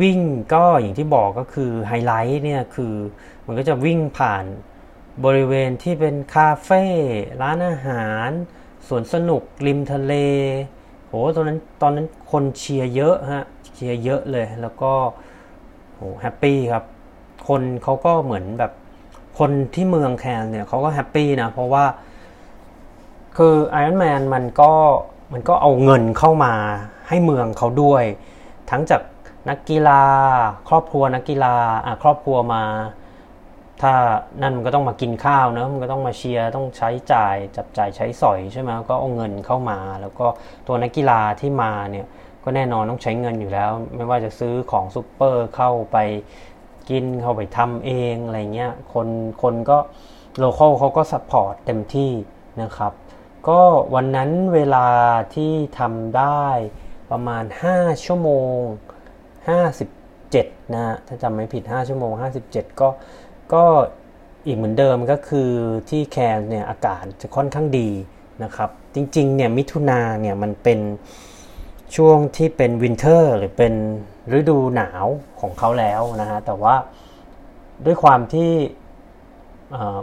วิ่งก็อย่างที่บอกก็คือไฮไลท์เนี่ยคือมันก็จะวิ่งผ่านบริเวณที่เป็นคาเฟ่ร้านอาหารสวนสนุกริมทะเลโหตอนนั้นตอนนั้นคนเชียร์เยอะฮะเชียร์เยอะเลยแล้วก็โห happy ครับ คนเขาก็เหมือนแบบคนที่เมืองแคนเนี่ยเขาก็ happy นะเพราะว่า คือไอรอนแมนมันก็มันก็เอาเงินเข้ามาให้เมืองเขาด้วย ทั้งจากนักกีฬา ครอบครัวนักกีฬาอะครอบครัวมา ถ้านั่นมันก็ต้องมากินข้าวเนอะมันก็ต้องมาเชียร์ต้องใช้จ่ายจับจ่ายใช้สอยใช่ไหมก็เอาเงินเข้ามา แล้วก็ตัวนักกีฬาที่มาเนี่ยก็แน่นอนต้องใช้เงินอยู่แล้ว ไม่ว่าจะซื้อของซุปเปอร์เข้าไปกินเข้าไปทำเองอะไรเงี้ยคนคนก็ local เขาก็ support เต็มที่นะครับ ก็วันนั้นเวลาที่ทำได้ประมาณ 5 ชั่วโมง 57นะฮะถ้าจำไม่ผิด 5 ชั่วโมง 57 ก็ก็อีกเหมือนเดิมก็คือที่แคนเนี่ยอากาศจะค่อนข้างดีนะครับ จริงๆเนี่ยมิถุนาเนี่ยมันเป็นช่วงที่เป็น winter หรือเป็นฤดูหนาวของเขาแล้วนะฮะแต่ว่าด้วยความที่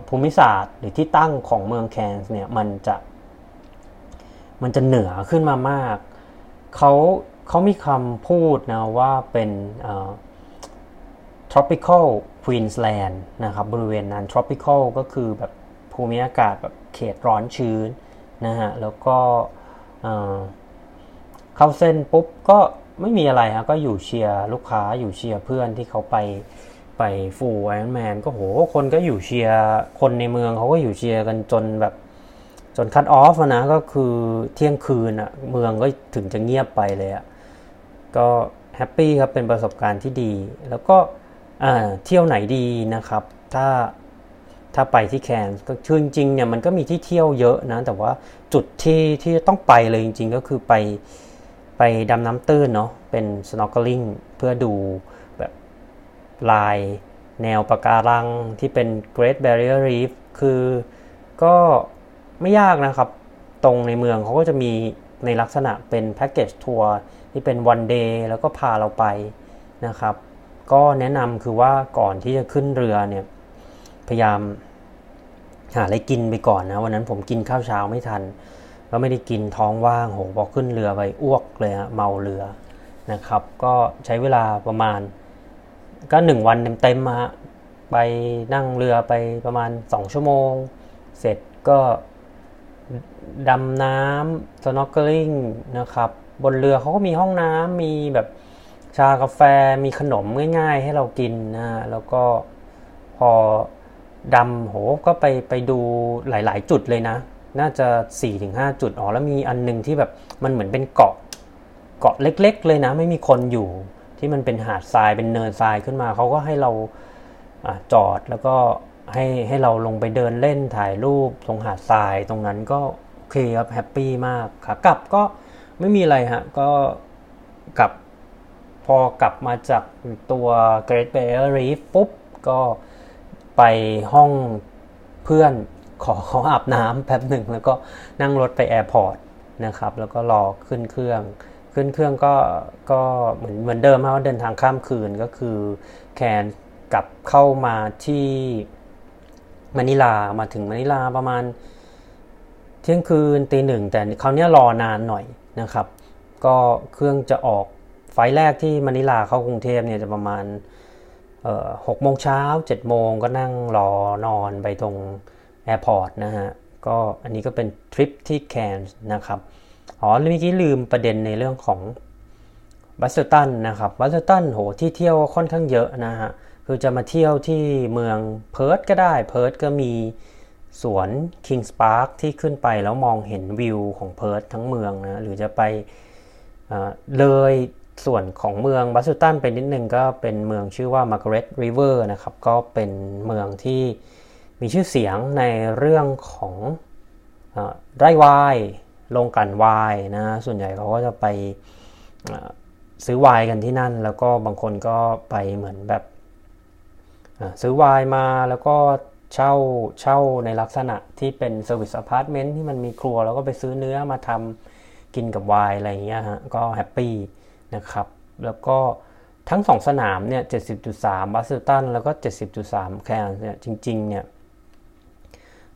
ภูมิศาสตร์หรือที่ตั้งของเมืองแคนส์เนี่ยมันจะ มันจะเหนือขึ้นมามาก เขาเขามีคำพูดนะว่าเป็น tropical Queensland นะครับบริเวณนั้น tropical ก็คือแบบภูมิอากาศแบบเขตร้อนชื้นนะฮะแล้วก็เข้าเส้นปุ๊บก็ไม่มีอะไรฮะก็อยู่เชียร์ลูกค้าอยู่เชียร์เพื่อนที่เขาไปไปฟูไอรอนแมนก็โหคนก็อยู่เชียร์คนในเมืองเขาก็อยู่เชียร์กันจนแบบ จนคัดออฟนะก็คือเที่ยงคืนอะเมืองก็ถึงจะเงียบไปเลยอะก็แฮปปี้ครับเป็นประสบการณ์ที่ดี แล้วก็เที่ยวไหนดีนะครับ ถ้าถ้าไปที่แคนส์ก็คือจริงเนี่ยมันก็มีที่เที่ยวเยอะนะ แต่ว่าจุดที่ที่ต้องไปเลยจริง ๆ ก็คือไปไปดำน้ำตื้นเนาะเป็น snorkeling เพื่อดูแบบลายแนวปะการังที่เป็น Great Barrier Reef คือก็ ไม่ยากนะครับ ตรงในเมืองเขาก็จะมีในลักษณะเป็นแพ็กเกจทัวร์ที่เป็นวันเดย์แล้วก็พาเราไปนะครับ ก็แนะนำคือว่าก่อนที่จะขึ้นเรือเนี่ย พยายามหาอะไรกินไปก่อนนะ วันนั้นผมกินข้าวเช้าไม่ทัน ก็ไม่ได้กินท้องว่างโหพอขึ้นเรือไปอ้วกเลยฮะเมาเรือนะครับ ก็ใช้เวลาประมาณ ก็หนึ่งวันเต็มๆมาไปนั่งเรือไปประมาณ2ชั่วโมง เสร็จก็ ดำน้ำ snorkeling นะครับ บนเรือเขาก็มีห้องน้ำมีแบบชากาแฟมีขนมง่ายๆ ให้เรากินนะแล้วก็พอดำโหก็ไปไปดูหลายๆ จุดเลยนะ น่าจะ 4-5 จุดอ๋อแล้วมีอันนึงที่แบบมันเหมือนเป็นเกาะเกาะเล็ก ๆ เลยนะ ไม่มีคนอยู่ที่มันเป็นหาดทรายเป็นเนินทรายขึ้นมาเขาก็ให้เราจอดแล้วก็ ให้ให้เราลงไปเดินเล่นถ่ายรูปตรงหาดทรายตรงนั้นก็โอเคครับ happy มากขากลับก็ไม่มีอะไรฮะก็กลับพอกลับมาจากตัว Great Barrier Reef ปุ๊บ ก็ไปห้องเพื่อนขอเขาอาบน้ำแป๊บหนึ่ง แล้วก็นั่งรถไปแอร์พอร์ตนะครับ แล้วก็รอขึ้นเครื่อง ขึ้นเครื่องก็ก็เหมือนเหมือนเดิมครับเดินทางข้ามคืนก็คือแคนกลับเข้ามาที่ มะนิลามาถึงมะนิลาประมาณเที่ยงคืนตีหนึ่งแต่คราวนี้รอนานหน่อยนะครับ ก็เครื่องจะออกไฟแรกที่มะนิลาเข้ากรุงเทพเนี่ยจะประมาณหกโมงเช้าเจ็ดโมงก็นั่งรอนอนไปตรง airport นะฮะก็อันนี้ก็เป็นทริปที่แคนส์นะครับอ๋อเมื่อกี้ลืมประเด็นในเรื่องของ Busselton นะครับ Busselton โหที่เที่ยวค่อนข้างเยอะนะฮะ คือจะมาเที่ยวที่เมืองเพิร์ธก็ได้ เพิร์ธก็มีสวน Kings Park ที่ขึ้นไปแล้วมองเห็นวิวของเพิร์ธทั้งเมืองนะ หรือจะไปเลยส่วนของเมือง Busselton ไปนิดนึงก็เป็นเมืองชื่อว่า Margaret River นะครับ ก็เป็นเมืองที่มีชื่อเสียงในเรื่องของไร่ไวน์โรงกลั่นไวน์นะ ส่วนใหญ่เขาก็จะไปซื้อไวน์กันที่นั่น แล้วก็บางคนก็ไปเหมือนแบบ ซื้อไวน์มาแล้วก็เช่าเช่าในลักษณะที่เป็น service apartment ที่มันมีครัว แล้วก็ไปซื้อเนื้อมาทำกินกับไวน์อะไรอย่างเงี้ยฮะก็ happy นะครับ แล้วก็ทั้งสองสนามเนี่ย 70.3 Busselton แล้วก็ 70.3 แคนเนี่ย จริง ๆ เนี่ย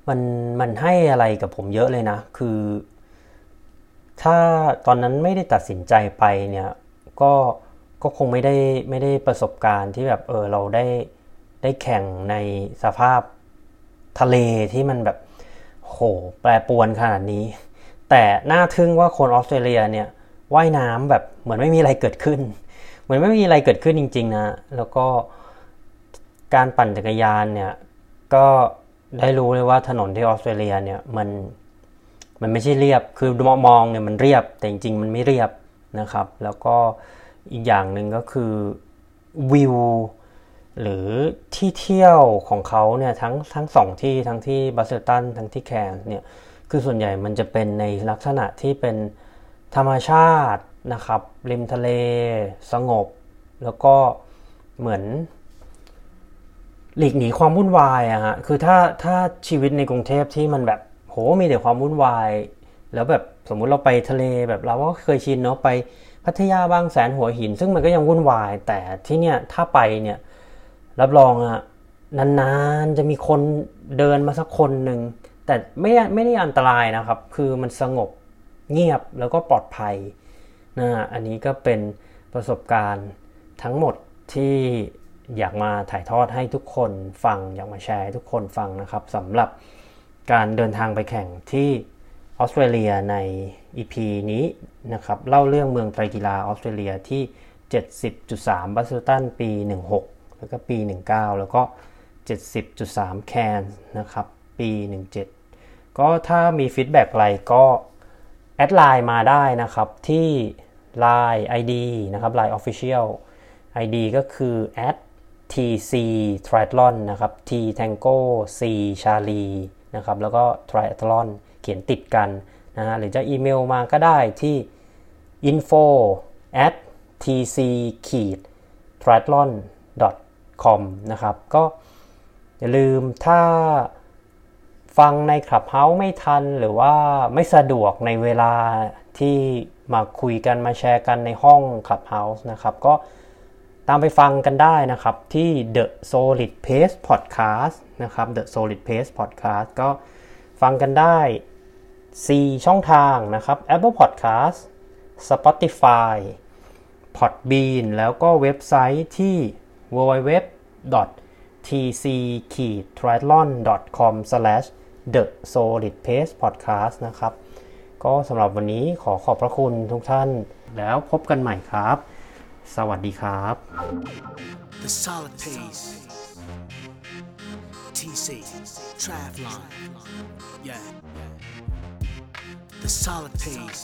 มัน มันให้อะไรกับผมเยอะเลยนะ คือ ถ้าตอนนั้นไม่ได้ตัดสินใจไปเนี่ย ก็ ก็คงไม่ได้ ไม่ได้ประสบการณ์ที่แบบ เออ เราได้ ได้แข่งในสภาพทะเลที่มันแบบโหแปรปวนขนาดนี้ แต่น่าทึ่งว่าคนออสเตรเลียเนี่ยว่ายน้ำแบบเหมือนไม่มีอะไรเกิดขึ้น เหมือนไม่มีอะไรเกิดขึ้นจริง ๆ นะ แล้วก็การปั่นจักรยานเนี่ยก็ได้รู้เลยว่าถนนที่ออสเตรเลียเนี่ยมันมันไม่ใช่เรียบ คือมองเนี่ยมันเรียบแต่จริงๆ มันไม่เรียบนะครับ แล้วก็อีกอย่างหนึ่งก็คือวิว หรือที่เที่ยวของเขาเนี่ยทั้งทั้งสองที่ทั้งที่บัสเซตันทั้งที่แคนเนี่ยคือส่วนใหญ่มันจะเป็นในลักษณะที่เป็นธรรมชาตินะครับ ริมทะเล สงบ แล้วก็เหมือน หลีกหนีความวุ่นวายอะฮะคือถ้าถ้าชีวิตในกรุงเทพที่มันแบบโหมีแต่ความวุ่นวาย แล้วแบบสมมุติเราไปทะเลแบบเราก็เคยชินเนาะไปพัทยาบางแสนหัวหิน ซึ่งมันก็ยังวุ่นวาย แต่ที่เนี่ยถ้าไปเนี่ย รับรองอะนานๆจะมีคนเดินมาสักคนหนึ่ง แต่ไม่ไม่ได้อันตรายนะครับ คือมันสงบเงียบแล้วก็ปลอดภัยนะอันนี้ก็เป็นประสบการณ์ทั้งหมดที่อยากมาถ่ายทอดให้ทุกคนฟัง อยากมาแชร์ให้ทุกคนฟังนะครับสำหรับการเดินทางไปแข่งที่ออสเตรเลียใน EP นี้นะครับ เล่าเรื่องเมืองไตรกีฬาออสเตรเลียที่ 70.3 Busselton ปี 16 แล้วก็ปี 19 แล้วก็ 70.3 แคนนะครับ ปี 17 ก็ถ้ามี feedback อะไรก็ add Line มาได้นะครับ ที่ Line ID นะครับ Line Official ID ก็คือ at tc triathlon นะครับ t tango c charlie นะครับ แล้วก็ triathlon เขียนติดกันนะฮะหรือจะอีเมลมาก็ได้ที่ info at tc triathlon com นะครับ ก็อย่าลืมถ้าฟังใน Clubhouse ไม่ทันหรือว่าไม่สะดวกในเวลาที่มาคุยกันมาแชร์กันในห้อง Clubhouse นะครับ ก็ตามไปฟังกันได้นะครับที่ The Solid Pace Podcast นะครับ The Solid Pace Podcast ก็ฟังกันได้ 4 ช่องทางนะครับ Apple Podcast Spotify Podbean แล้วก็เว็บไซต์ที่ www tc-triathlon.com the solid pace podcast นะครับ ก็สำหรับวันนี้ขอขอบพระคุณทุกท่าน แล้วพบกันใหม่ครับ สวัสดีครับ The solid pace. TC. Travlon. Yeah. The solid pace.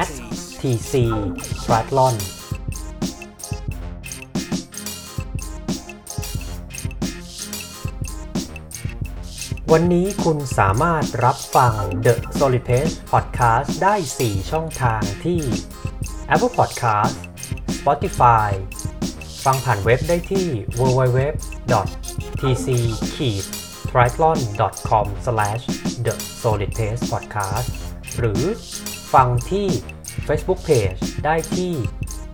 at tc triathlon วันนี้คุณสามารถรับฟัง The Solid Pace Podcast ได้ 4 ช่องทางที่ Apple Podcast Spotify ฟังผ่านเว็บได้ที่ www tc triathlon com the solid pace podcast หรือ ฟังที่ Facebook Page ได้ที่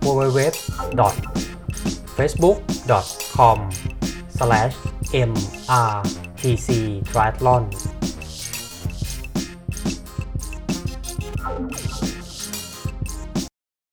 www.facebook.com/mrtctriathlon